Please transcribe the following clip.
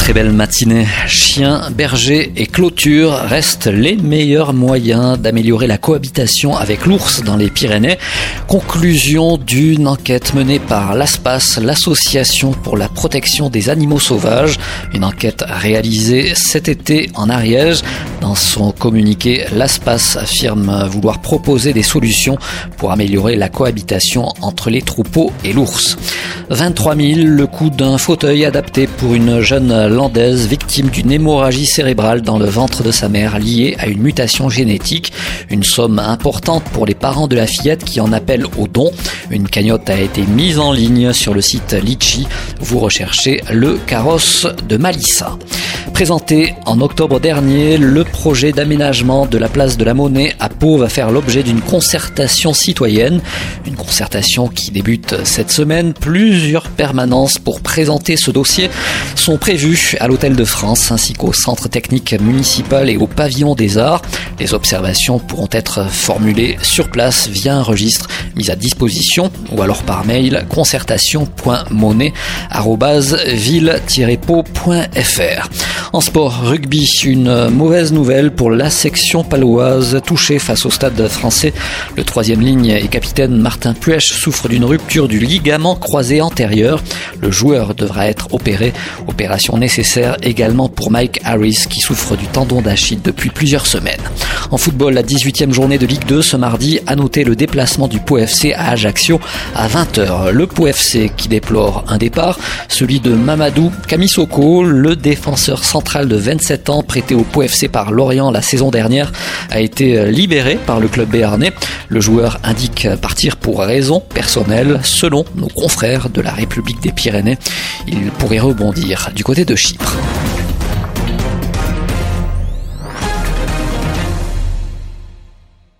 Très belle matinée. Chiens, bergers et clôtures restent les meilleurs moyens d'améliorer la cohabitation avec l'ours dans les Pyrénées. Conclusion d'une enquête menée par l'ASPAS, l'association pour la protection des animaux sauvages. Une enquête réalisée cet été en Ariège. Dans son communiqué, l'ASPAS affirme vouloir proposer des solutions pour améliorer la cohabitation entre les troupeaux et l'ours. 23 000, le coût d'un fauteuil adapté pour une jeune landaise victime d'une hémorragie cérébrale dans le ventre de sa mère liée à une mutation génétique. Une somme importante pour les parents de la fillette qui en appellent au don. Une cagnotte a été mise en ligne sur le site Litchi. Vous recherchez le carrosse de Malissa. Présenté en octobre dernier, le projet d'aménagement de la place de la Monnaie à Pau va faire l'objet d'une concertation citoyenne. Une concertation qui débute cette semaine. Plusieurs permanences pour présenter ce dossier sont prévues à l'Hôtel de France ainsi qu'au Centre technique municipal et au Pavillon des Arts. Les observations pourront être formulées sur place via un registre mis à disposition ou alors par mail concertation.monnaie.ville-pau.fr. En sport, rugby, une mauvaise nouvelle pour la section paloise touchée face au stade français. Le troisième ligne et capitaine Martin Puech souffre d'une rupture du ligament croisé antérieur. Le joueur devra être opéré. Opération nécessaire également pour Mike Harris qui souffre du tendon d'Achille depuis plusieurs semaines. En football, la 18e journée de Ligue 2 ce mardi a noté le déplacement du Pau FC à Ajaccio à 20h. Le Pau FC qui déplore un départ, celui de Mamadou Kamisoko, le défenseur central central de 27 ans prêté au Pau par Lorient la saison dernière a été libéré par le club béarnais. Le joueur indique partir pour raison personnelle selon nos confrères de la République des Pyrénées. Il pourrait rebondir du côté de Chypre.